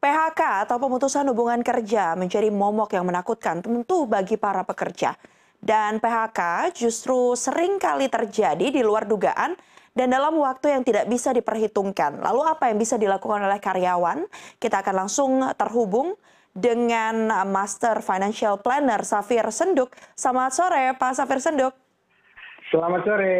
PHK atau pemutusan hubungan kerja menjadi momok yang menakutkan tentu bagi para pekerja. Dan PHK justru sering kali terjadi di luar dugaan dan dalam waktu yang tidak bisa diperhitungkan. Lalu apa yang bisa dilakukan oleh karyawan? Kita akan langsung terhubung dengan Master Financial Planner Safir Senduk. Selamat sore Pak Safir Senduk. Selamat sore.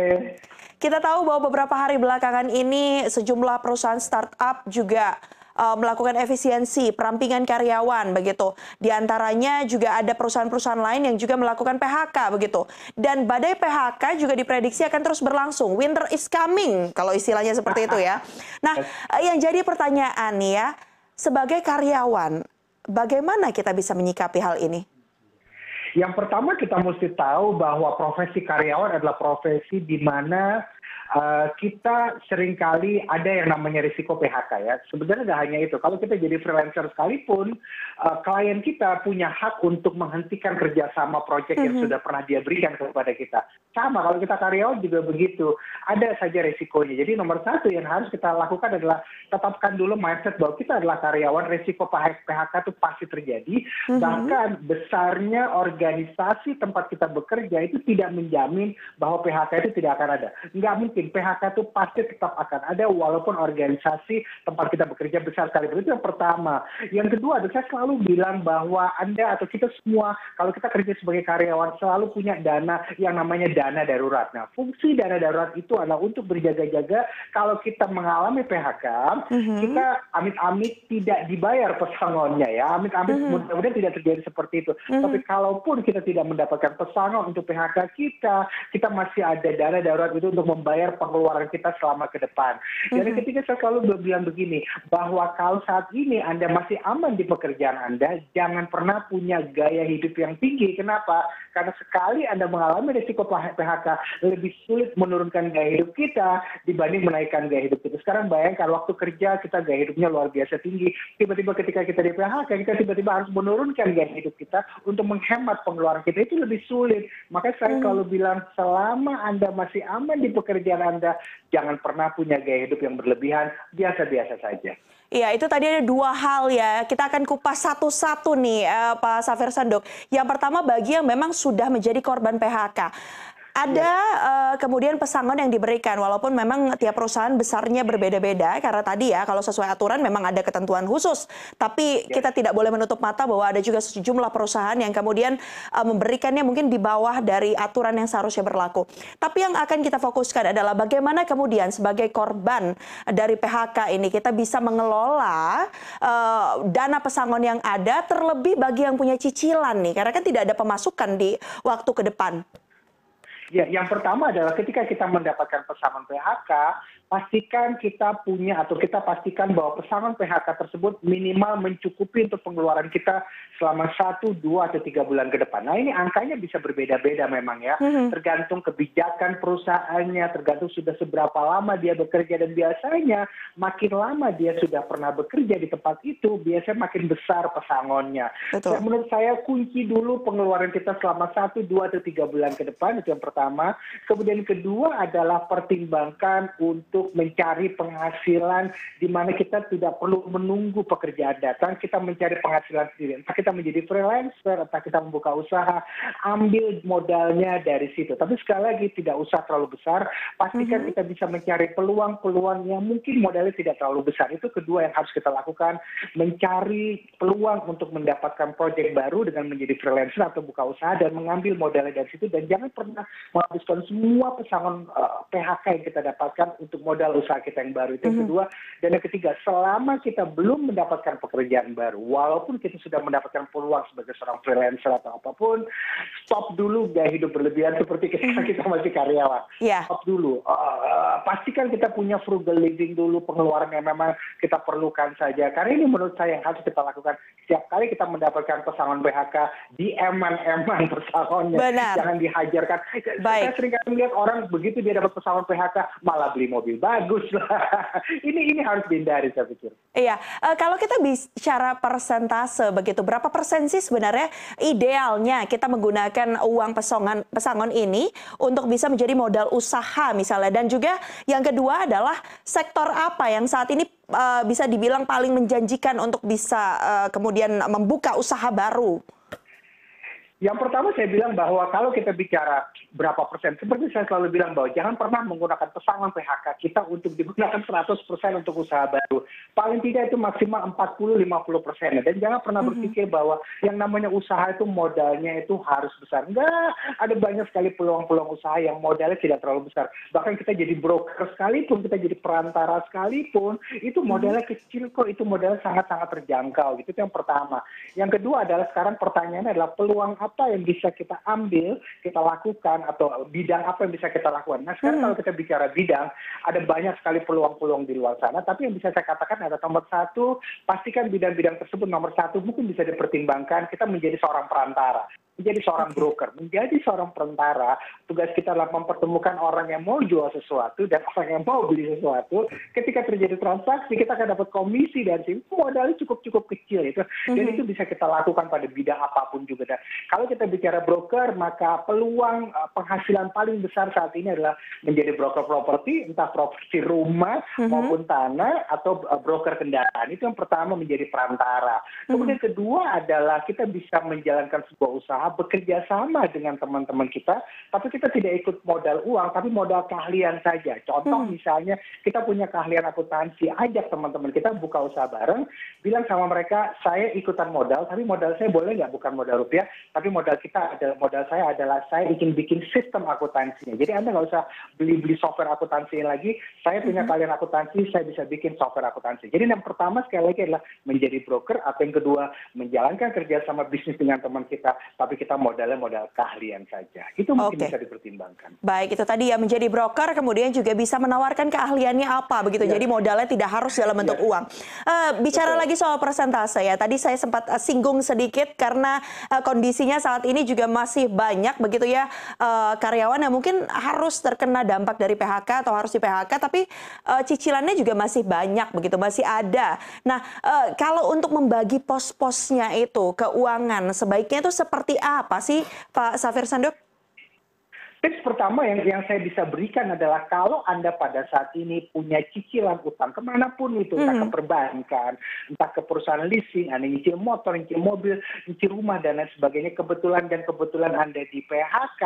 Kita tahu bahwa beberapa hari belakangan ini sejumlah perusahaan startup juga uh, melakukan efisiensi perampingan karyawan begitu. Di antaranya juga ada perusahaan-perusahaan lain yang juga melakukan PHK begitu. Dan badai PHK juga diprediksi akan terus berlangsung. Winter is coming kalau istilahnya seperti itu ya. Nah, uh, yang jadi pertanyaan nih ya, sebagai karyawan, bagaimana kita bisa menyikapi hal ini? Yang pertama kita mesti tahu bahwa profesi karyawan adalah profesi di mana Eh, kita sering kali ada yang namanya risiko PHK ya. Sebenarnya nggak hanya itu. Kalau kita jadi freelancer sekalipun, uh, klien kita punya hak untuk menghentikan kerjasama proyek yang mm -hmm. sudah pernah dia berikan kepada kita. Sama kalau kita karyawan juga begitu. Ada saja risikonya. Jadi nomor satu yang harus kita lakukan adalah tetapkan dulu mindset bahwa kita adalah karyawan. Risiko PHK itu pasti terjadi. Mm -hmm. Bahkan besarnya organisasi tempat kita bekerja itu tidak menjamin bahwa PHK itu tidak akan ada. Nggak mungkin mungkin PHK itu pasti tetap akan ada walaupun organisasi tempat kita bekerja besar sekali. Itu yang pertama. Yang kedua, saya selalu bilang bahwa Anda atau kita semua kalau kita kerja sebagai karyawan selalu punya dana yang namanya dana darurat. Nah, fungsi dana darurat itu adalah untuk berjaga-jaga kalau kita mengalami PHK, mm-hmm. kita amit-amit tidak dibayar pesangonnya ya. Amit-amit mm-hmm. mudah-mudahan tidak terjadi seperti itu. Mm-hmm. Tapi kalaupun kita tidak mendapatkan pesangon untuk PHK kita, kita masih ada dana darurat itu untuk membayar pengeluaran kita selama ke depan. Jadi ketika saya selalu bilang begini, bahwa kalau saat ini Anda masih aman di pekerjaan Anda, jangan pernah punya gaya hidup yang tinggi. Kenapa? Karena sekali Anda mengalami risiko PHK, lebih sulit menurunkan gaya hidup kita dibanding menaikkan gaya hidup kita. Sekarang bayangkan waktu kerja kita gaya hidupnya luar biasa tinggi. Tiba-tiba ketika kita di PHK, kita tiba-tiba harus menurunkan gaya hidup kita untuk menghemat pengeluaran kita. Itu lebih sulit. Maka saya mm. selalu bilang, selama Anda masih aman di pekerjaan anda jangan pernah punya gaya hidup yang berlebihan, biasa-biasa saja. Iya, itu tadi ada dua hal ya. Kita akan kupas satu-satu nih, uh, Pak Safir Sandok. Yang pertama bagi yang memang sudah menjadi korban PHK. Ada uh, kemudian pesangon yang diberikan walaupun memang tiap perusahaan besarnya berbeda-beda karena tadi ya kalau sesuai aturan memang ada ketentuan khusus. Tapi ya. kita tidak boleh menutup mata bahwa ada juga sejumlah perusahaan yang kemudian uh, memberikannya mungkin di bawah dari aturan yang seharusnya berlaku. Tapi yang akan kita fokuskan adalah bagaimana kemudian sebagai korban dari PHK ini kita bisa mengelola uh, dana pesangon yang ada terlebih bagi yang punya cicilan nih karena kan tidak ada pemasukan di waktu ke depan. Ya, yang pertama adalah ketika kita mendapatkan pesangon PHK, pastikan kita punya atau kita pastikan bahwa pesangon PHK tersebut minimal mencukupi untuk pengeluaran kita selama satu, dua, atau tiga bulan ke depan. Nah ini angkanya bisa berbeda-beda memang ya, mm-hmm. tergantung kebijakan perusahaannya, tergantung sudah seberapa lama dia bekerja dan biasanya makin lama dia sudah pernah bekerja di tempat itu, biasanya makin besar pesangonnya. Betul. menurut saya kunci dulu pengeluaran kita selama satu, dua, atau tiga bulan ke depan itu yang pertama. Kemudian kedua adalah pertimbangkan untuk mencari penghasilan di mana kita tidak perlu menunggu pekerjaan datang, kita mencari penghasilan sendiri. Entah kita menjadi freelancer, entah kita membuka usaha, ambil modalnya dari situ. Tapi sekali lagi tidak usah terlalu besar, pastikan mm -hmm. kita bisa mencari peluang-peluang yang mungkin modalnya tidak terlalu besar. Itu kedua yang harus kita lakukan, mencari peluang untuk mendapatkan proyek baru dengan menjadi freelancer atau buka usaha dan mengambil modalnya dari situ dan jangan pernah menghabiskan semua pesangon uh, eh, PHK yang kita dapatkan untuk modal usaha kita yang baru. Itu yang -hmm. kedua. Dan yang ketiga, selama kita belum mendapatkan pekerjaan baru, walaupun kita sudah mendapatkan peluang sebagai seorang freelancer atau apa pun, stop dulu gaya hidup berlebihan seperti kita, mhm. kita masih karyawan. Yeah. Stop dulu. Uh, uh, pastikan kita punya frugal living dulu, pengeluaran yang memang kita perlukan saja. Karena ini menurut saya yang harus kita lakukan. Setiap kali kita mendapatkan pesangon PHK, di eman-eman pesangonnya. Benar. Jangan dihajarkan Baik. Saya sering melihat orang begitu dia dapat pesangon PHK malah beli mobil bagus lah. ini ini harus dihindari saya pikir. Iya, uh, kalau kita bicara persentase begitu, berapa persen sih sebenarnya idealnya kita menggunakan uang pesangon pesangon ini untuk bisa menjadi modal usaha misalnya dan juga yang kedua adalah sektor apa yang saat ini uh, bisa dibilang paling menjanjikan untuk bisa uh, kemudian membuka usaha baru? Yang pertama saya bilang bahwa kalau kita bicara berapa persen, seperti saya selalu bilang bahwa jangan pernah menggunakan pesangon PHK kita untuk digunakan 100 persen untuk usaha baru. Paling tidak itu maksimal 40-50 persen. Dan jangan pernah mm-hmm. berpikir bahwa yang namanya usaha itu modalnya itu harus besar. Enggak, ada banyak sekali peluang-peluang usaha yang modalnya tidak terlalu besar. Bahkan kita jadi broker sekalipun, kita jadi perantara sekalipun, itu modalnya mm-hmm. kecil kok, itu modalnya sangat-sangat terjangkau. Gitu. Itu yang pertama. Yang kedua adalah sekarang pertanyaannya adalah peluang apa yang bisa kita ambil, kita lakukan, atau bidang apa yang bisa kita lakukan. Nah sekarang hmm. kalau kita bicara bidang, ada banyak sekali peluang-peluang di luar sana, tapi yang bisa saya katakan adalah nomor satu, pastikan bidang-bidang tersebut nomor satu mungkin bisa dipertimbangkan kita menjadi seorang perantara menjadi seorang broker, menjadi seorang perantara, tugas kita adalah mempertemukan orang yang mau jual sesuatu dan orang yang mau beli sesuatu. Ketika terjadi transaksi, kita akan dapat komisi dari sini. Modalnya cukup-cukup kecil itu. Dan mhm. itu bisa kita lakukan pada bidang apa pun juga. Dan kalau kita bicara broker, maka peluang uh, penghasilan paling besar saat ini adalah menjadi broker properti, entah properti rumah mhm. maupun tanah atau uh, broker kendaraan. Itu yang pertama menjadi perantara. Kemudian mhm. kedua adalah kita bisa menjalankan sebuah usaha bekerja sama dengan teman-teman kita, tapi kita tidak ikut modal uang, tapi modal keahlian saja. Contoh hmm. misalnya kita punya keahlian akuntansi, ajak teman-teman kita buka usaha bareng, bilang sama mereka, saya ikutan modal, tapi modal saya boleh nggak bukan modal rupiah, tapi modal kita adalah modal saya adalah saya ingin bikin sistem akuntansinya. Jadi Anda nggak usah beli-beli software akuntansi lagi, saya punya hmm. keahlian akuntansi, saya bisa bikin software akuntansi. Jadi yang pertama sekali lagi adalah menjadi broker, atau yang kedua menjalankan kerjasama bisnis dengan teman kita, tapi kita modalnya modal keahlian saja. Itu mungkin okay. bisa dipertimbangkan. Baik, itu tadi ya menjadi broker, kemudian juga bisa menawarkan keahliannya apa begitu. Ya. Jadi modalnya tidak harus dalam bentuk ya. uang. Uh, bicara Betul. lagi soal persentase ya. Tadi saya sempat uh, singgung sedikit karena uh, kondisinya saat ini juga masih banyak begitu ya uh, karyawan yang mungkin harus terkena dampak dari PHK atau harus di PHK, tapi uh, cicilannya juga masih banyak begitu, masih ada. Nah, uh, kalau untuk membagi pos-posnya itu keuangan sebaiknya itu seperti apa sih Pak Safir Sanduk? Tips pertama yang, yang saya bisa berikan adalah kalau Anda pada saat ini punya cicilan utang ke mana pun itu, entah ke perbankan, entah ke perusahaan leasing, Anda nyicil motor, nyicil mobil, nyicil rumah, dan lain sebagainya, kebetulan dan kebetulan Anda di PHK,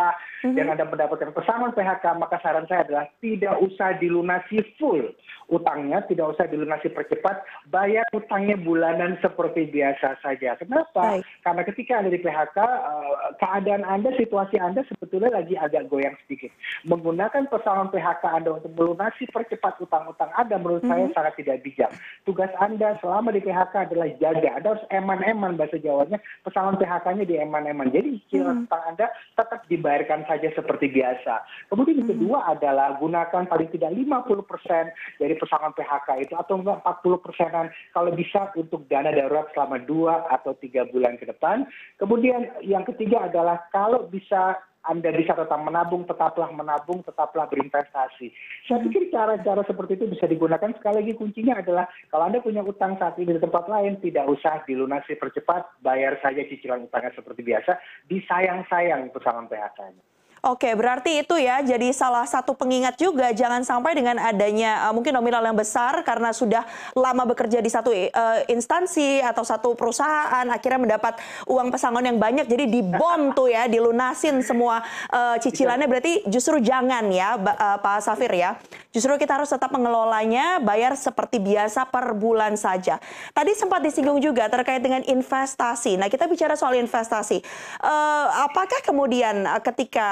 hmm. dan Anda mendapatkan pesangon PHK, maka saran saya adalah tidak usah dilunasi full utangnya, tidak usah dilunasi percepat, bayar utangnya bulanan seperti biasa saja. Kenapa? Baik. Karena ketika Anda di PHK, eh, keadaan Anda, situasi Anda sebetulnya lagi agak goyang sedikit. Menggunakan pesangon PHK Anda untuk melunasi percepat utang-utang Anda menurut mm -hmm. saya sangat tidak bijak. Tugas Anda selama di PHK adalah jaga. Anda harus eman-eman bahasa Jawanya, pesangon PHK-nya di eman-eman. Jadi cicilan mm -hmm. utang Anda tetap dibayarkan saja seperti biasa. Kemudian yang kedua mm -hmm. adalah gunakan paling tidak 50% dari pesangon PHK itu atau enggak 40 persenan kalau bisa untuk dana darurat selama dua atau tiga bulan ke depan. Kemudian yang ketiga adalah kalau bisa anda bisa tetap menabung, tetaplah menabung, tetaplah berinvestasi. Saya pikir cara-cara seperti itu bisa digunakan. Sekali lagi kuncinya adalah kalau Anda punya utang saat ini di tempat lain, tidak usah dilunasi percepat, bayar saja cicilan utangnya seperti biasa, disayang-sayang pesangon PHK-nya. Oke, berarti itu ya jadi salah satu pengingat juga jangan sampai dengan adanya uh, mungkin nominal yang besar karena sudah lama bekerja di satu uh, instansi atau satu perusahaan akhirnya mendapat uang pesangon yang banyak jadi dibom tuh ya, dilunasin semua uh, cicilannya berarti justru jangan ya uh, Pak Safir ya. Justru kita harus tetap mengelolanya, bayar seperti biasa per bulan saja. Tadi sempat disinggung juga terkait dengan investasi. Nah, kita bicara soal investasi. Uh, apakah kemudian uh, ketika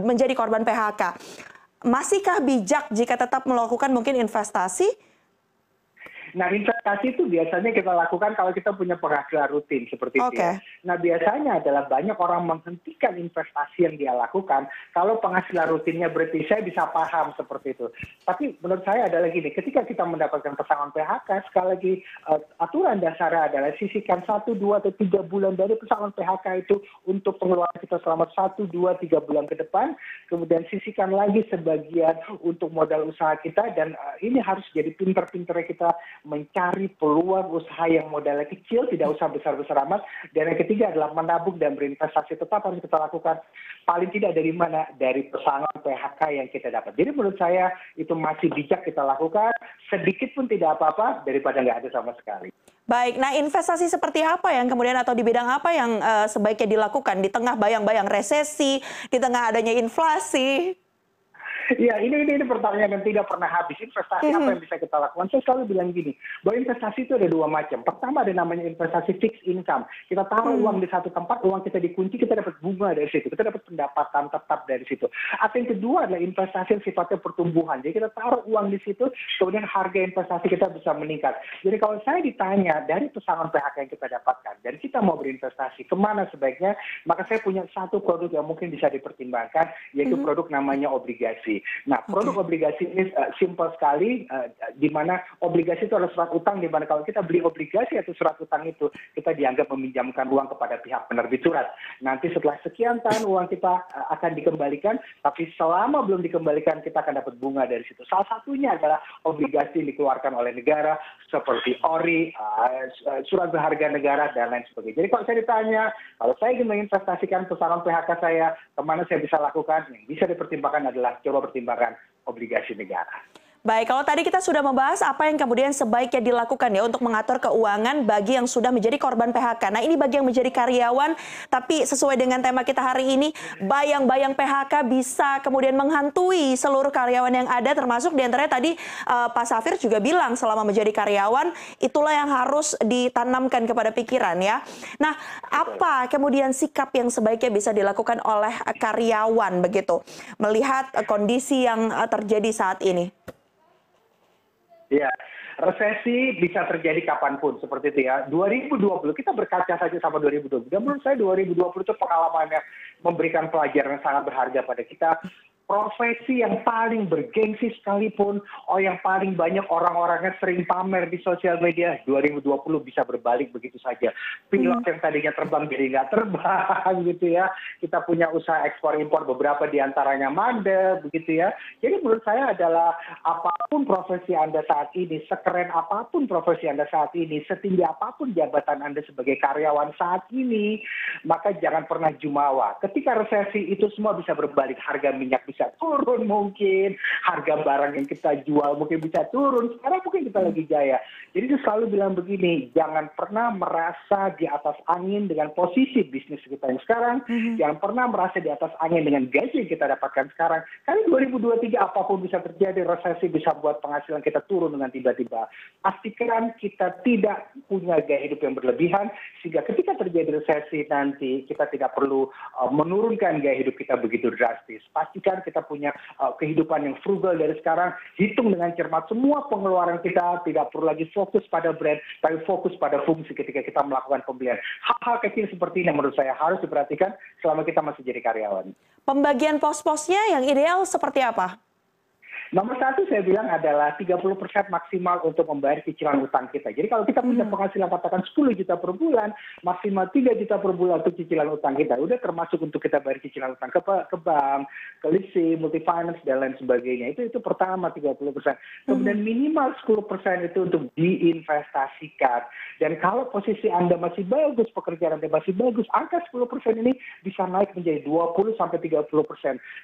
menjadi korban PHK. Masihkah bijak jika tetap melakukan mungkin investasi Nah, investasi itu biasanya kita lakukan kalau kita punya penghasilan rutin seperti okay. itu. Ya. Nah, biasanya adalah banyak orang menghentikan investasi yang dia lakukan kalau penghasilan rutinnya berarti saya bisa paham seperti itu. Tapi menurut saya adalah gini, ketika kita mendapatkan pesangon PHK, sekali lagi uh, aturan dasarnya adalah sisihkan satu, dua, atau tiga bulan dari pesangon PHK itu untuk pengeluaran kita selama satu, dua, tiga bulan ke depan. Kemudian sisihkan lagi sebagian untuk modal usaha kita dan uh, ini harus jadi pinter-pinternya kita mencari cari peluang usaha yang modalnya kecil, tidak usah besar-besar amat. Dan yang ketiga adalah menabung dan berinvestasi tetap harus kita lakukan. Paling tidak dari mana? Dari pesangon PHK yang kita dapat. Jadi menurut saya itu masih bijak kita lakukan. Sedikit pun tidak apa-apa daripada nggak ada sama sekali. Baik, nah investasi seperti apa yang kemudian atau di bidang apa yang uh, sebaiknya dilakukan di tengah bayang-bayang resesi, di tengah adanya inflasi? Iya, ini, ini ini pertanyaan yang tidak pernah habis. Investasi apa yang bisa kita lakukan? Saya selalu bilang gini, bahwa investasi itu ada dua macam. Pertama ada namanya investasi fixed income. Kita taruh hmm. uang di satu tempat, uang kita dikunci, kita dapat bunga dari situ. Kita dapat pendapatan tetap dari situ. Atau yang kedua adalah investasi yang sifatnya pertumbuhan. Jadi kita taruh uang di situ, kemudian harga investasi kita bisa meningkat. Jadi kalau saya ditanya dari pesangon PHK yang kita dapatkan, dan kita mau berinvestasi, ke mana sebaiknya? Maka saya punya satu produk yang mungkin bisa dipertimbangkan, yaitu hmm. produk namanya obligasi obligasi. Nah, produk okay. obligasi ini uh, simple sekali, uh, di mana obligasi itu adalah surat utang, di mana kalau kita beli obligasi atau surat utang itu, kita dianggap meminjamkan uang kepada pihak penerbit surat. Nanti setelah sekian tahun uang kita uh, akan dikembalikan, tapi selama belum dikembalikan kita akan dapat bunga dari situ. Salah satunya adalah obligasi yang dikeluarkan oleh negara seperti ORI, uh, surat berharga negara, dan lain sebagainya. Jadi kalau saya ditanya, kalau saya ingin menginvestasikan pesangon PHK saya, ke mana saya bisa lakukan? Yang bisa dipertimbangkan adalah coba pertimbangan obligasi negara. Baik, kalau tadi kita sudah membahas apa yang kemudian sebaiknya dilakukan ya untuk mengatur keuangan bagi yang sudah menjadi korban PHK. Nah ini bagi yang menjadi karyawan, tapi sesuai dengan tema kita hari ini, bayang-bayang PHK bisa kemudian menghantui seluruh karyawan yang ada, termasuk di antaranya tadi uh, Pak Safir juga bilang selama menjadi karyawan, itulah yang harus ditanamkan kepada pikiran ya. Nah, apa kemudian sikap yang sebaiknya bisa dilakukan oleh karyawan begitu, melihat kondisi yang uh, terjadi saat ini? Iya, resesi bisa terjadi kapan pun seperti itu ya. 2020 kita berkaca saja sama 2020. Dan menurut saya 2020 itu pengalaman yang memberikan pelajaran yang sangat berharga pada kita profesi yang paling bergengsi sekalipun, oh yang paling banyak orang-orangnya sering pamer di sosial media, 2020 bisa berbalik begitu saja. Pilot hmm. yang tadinya terbang jadi nggak terbang gitu ya. Kita punya usaha ekspor impor beberapa di antaranya mandek begitu ya. Jadi menurut saya adalah apa pun profesi Anda saat ini, sekeren apa pun profesi Anda saat ini, setinggi apa pun jabatan Anda sebagai karyawan saat ini, maka jangan pernah jumawa. Ketika resesi itu semua bisa berbalik, harga minyak bisa turun mungkin, harga barang yang kita jual mungkin bisa turun, sekarang mungkin kita lagi jaya. Jadi itu selalu bilang begini, jangan pernah merasa di atas angin dengan posisi bisnis kita yang sekarang, mm-hmm. jangan pernah merasa di atas angin dengan gaji yang kita dapatkan sekarang. Karena 2023 apa pun bisa terjadi, resesi bisa buat penghasilan kita turun dengan tiba-tiba. Pastikan kita tidak punya gaya hidup yang berlebihan, sehingga ketika terjadi resesi nanti kita tidak perlu uh, menurunkan gaya hidup kita begitu drastis. Pastikan kita punya uh, kehidupan yang frugal dari sekarang, hitung dengan cermat semua pengeluaran kita, tidak perlu lagi fokus pada brand, tapi fokus pada fungsi ketika kita melakukan pembelian. Hal-hal kecil seperti ini menurut saya harus diperhatikan selama kita masih jadi karyawan. Pembagian pos-posnya yang ideal seperti apa? Nomor satu saya bilang adalah 30% maksimal untuk membayar cicilan utang kita. Jadi kalau kita punya hmm. penghasilan katakan 10 juta per bulan, maksimal 3 juta per bulan untuk cicilan utang kita. Udah termasuk untuk kita bayar cicilan utang ke, ke bank, ke leasing, multi-finance, dan lain sebagainya. Itu itu pertama 30%. Kemudian hmm. minimal 10% itu untuk diinvestasikan. Dan kalau posisi Anda masih bagus, pekerjaan Anda masih bagus, angka 10% ini bisa naik menjadi 20 sampai 30%.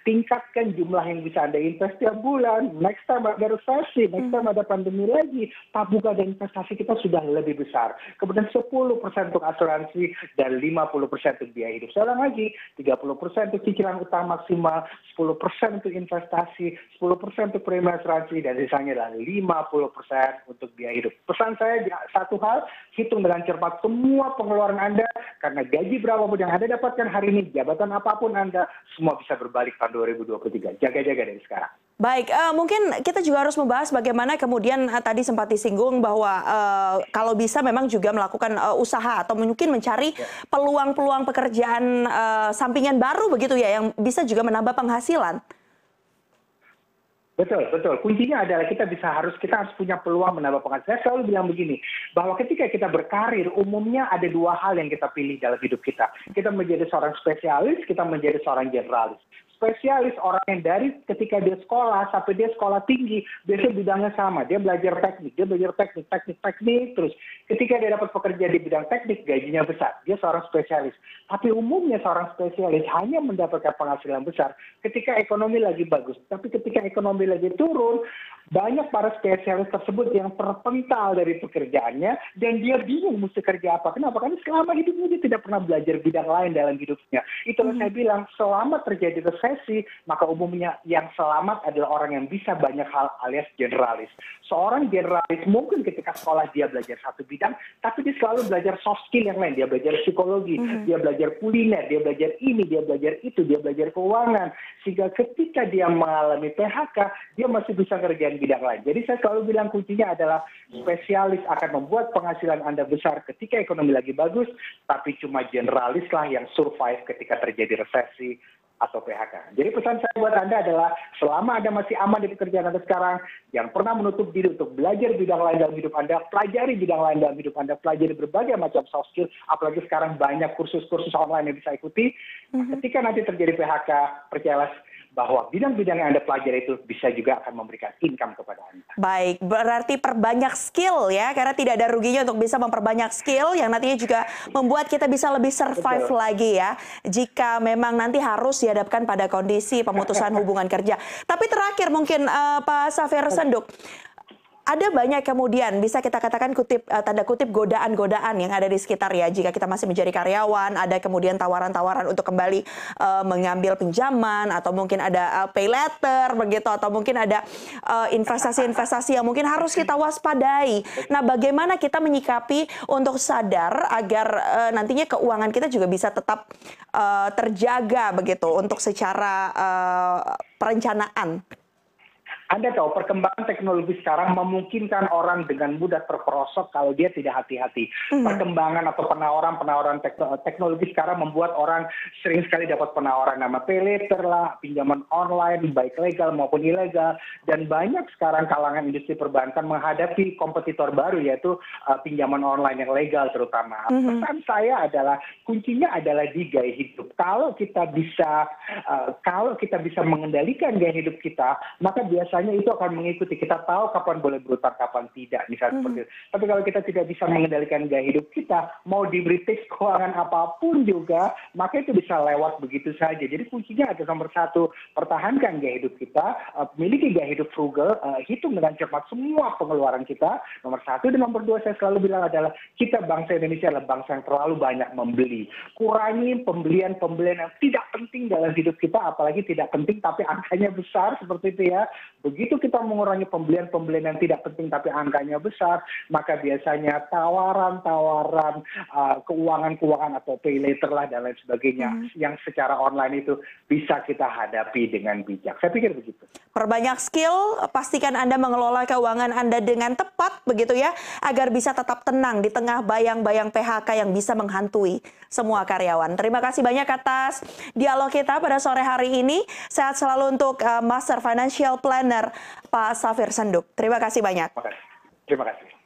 Tingkatkan jumlah yang bisa Anda invest tiap bulan next time ada resesi, next time ada pandemi lagi, tabungan dan investasi kita sudah lebih besar. Kemudian 10% untuk asuransi dan 50% untuk biaya hidup. Saya lagi, 30% untuk cicilan utang maksimal, 10% untuk investasi, 10% untuk premi asuransi, dan sisanya adalah 50% untuk biaya hidup. Pesan saya satu hal, hitung dengan cermat semua pengeluaran Anda, karena gaji berapapun yang Anda dapatkan hari ini, jabatan apa pun Anda, semua bisa berbalik tahun 2023. Jaga-jaga dari sekarang. Baik, uh, mungkin kita juga harus membahas bagaimana kemudian uh, tadi sempat disinggung bahwa uh, kalau bisa memang juga melakukan uh, usaha atau mungkin mencari ya. peluang-peluang pekerjaan uh, sampingan baru begitu ya yang bisa juga menambah penghasilan. Betul, betul. Kuncinya adalah kita bisa harus kita harus punya peluang menambah penghasilan. Saya selalu bilang begini, bahwa ketika kita berkarir, umumnya ada dua hal yang kita pilih dalam hidup kita. Kita menjadi seorang spesialis, kita menjadi seorang generalis spesialis orang yang dari ketika dia sekolah sampai dia sekolah tinggi biasanya bidangnya sama. Dia belajar teknik dia belajar teknik teknik teknik terus ketika dia dapat pekerja di bidang teknik gajinya besar dia seorang spesialis tapi umumnya seorang spesialis hanya mendapatkan penghasilan besar ketika ekonomi lagi bagus tapi ketika ekonomi lagi turun banyak para spesialis tersebut yang terpental dari pekerjaannya dan dia bingung mesti kerja apa. Kenapa? Karena selama hidupnya dia tidak pernah belajar bidang lain dalam hidupnya. Itulah hmm. saya bilang, selama terjadi resesi, maka umumnya yang selamat adalah orang yang bisa banyak hal alias generalis. Seorang generalis mungkin ketika sekolah dia belajar satu bidang, tapi dia selalu belajar soft skill yang lain. Dia belajar psikologi, hmm. dia belajar kuliner, dia belajar ini, dia belajar itu, dia belajar keuangan. Sehingga ketika dia mengalami PHK, dia masih bisa kerjaan bidang lain. Jadi saya selalu bilang kuncinya adalah spesialis akan membuat penghasilan Anda besar ketika ekonomi lagi bagus, tapi cuma generalis lah yang survive ketika terjadi resesi atau PHK. Jadi pesan saya buat Anda adalah selama Anda masih aman di pekerjaan Anda sekarang, yang pernah menutup diri untuk belajar bidang lain dalam hidup Anda, pelajari bidang lain dalam hidup Anda, pelajari berbagai macam soft skill, apalagi sekarang banyak kursus-kursus online yang bisa ikuti. Mm -hmm. Ketika nanti terjadi PHK, percayalah bahwa bidang-bidang yang Anda pelajari itu bisa juga akan memberikan income kepada Anda. Baik, berarti perbanyak skill ya, karena tidak ada ruginya untuk bisa memperbanyak skill yang nantinya juga membuat kita bisa lebih survive Betul. lagi ya, jika memang nanti harus dihadapkan pada kondisi pemutusan hubungan kerja. Tapi terakhir mungkin uh, Pak Safir Senduk, ada banyak kemudian bisa kita katakan kutip uh, tanda kutip godaan-godaan yang ada di sekitar ya jika kita masih menjadi karyawan ada kemudian tawaran-tawaran untuk kembali uh, mengambil pinjaman atau mungkin ada uh, pay letter begitu atau mungkin ada investasi-investasi uh, yang mungkin harus kita waspadai. Nah, bagaimana kita menyikapi untuk sadar agar uh, nantinya keuangan kita juga bisa tetap uh, terjaga begitu untuk secara uh, perencanaan anda tahu perkembangan teknologi sekarang memungkinkan orang dengan mudah terperosok kalau dia tidak hati-hati. Mm. Perkembangan atau penawaran-penawaran teknologi sekarang membuat orang sering sekali dapat penawaran nama pay later lah, pinjaman online baik legal maupun ilegal dan banyak sekarang kalangan industri perbankan menghadapi kompetitor baru yaitu uh, pinjaman online yang legal terutama. Mm-hmm. Pesan saya adalah kuncinya adalah di gaya hidup. Kalau kita bisa uh, kalau kita bisa mengendalikan gaya hidup kita, maka biasanya biasanya itu akan mengikuti. Kita tahu kapan boleh berutang, kapan tidak, misalnya mm -hmm. seperti itu. Tapi kalau kita tidak bisa mengendalikan gaya hidup kita, mau diberi tips keuangan apa pun juga, maka itu bisa lewat begitu saja. Jadi kuncinya ada nomor satu, pertahankan gaya hidup kita, uh, miliki gaya hidup frugal, uh, hitung dengan cepat semua pengeluaran kita. Nomor satu dan nomor dua saya selalu bilang adalah kita bangsa Indonesia adalah bangsa yang terlalu banyak membeli. Kurangi pembelian-pembelian yang tidak penting dalam hidup kita, apalagi tidak penting tapi angkanya besar seperti itu ya begitu kita mengurangi pembelian-pembelian yang tidak penting tapi angkanya besar, maka biasanya tawaran-tawaran uh, keuangan-keuangan atau pay later lah dan lain sebagainya hmm. yang secara online itu bisa kita hadapi dengan bijak. Saya pikir begitu. Perbanyak skill, pastikan Anda mengelola keuangan Anda dengan tepat begitu ya, agar bisa tetap tenang di tengah bayang-bayang PHK yang bisa menghantui semua karyawan. Terima kasih banyak atas dialog kita pada sore hari ini. Sehat selalu untuk uh, Master Financial Planner Pak Safir Senduk. Terima kasih banyak. Terima kasih.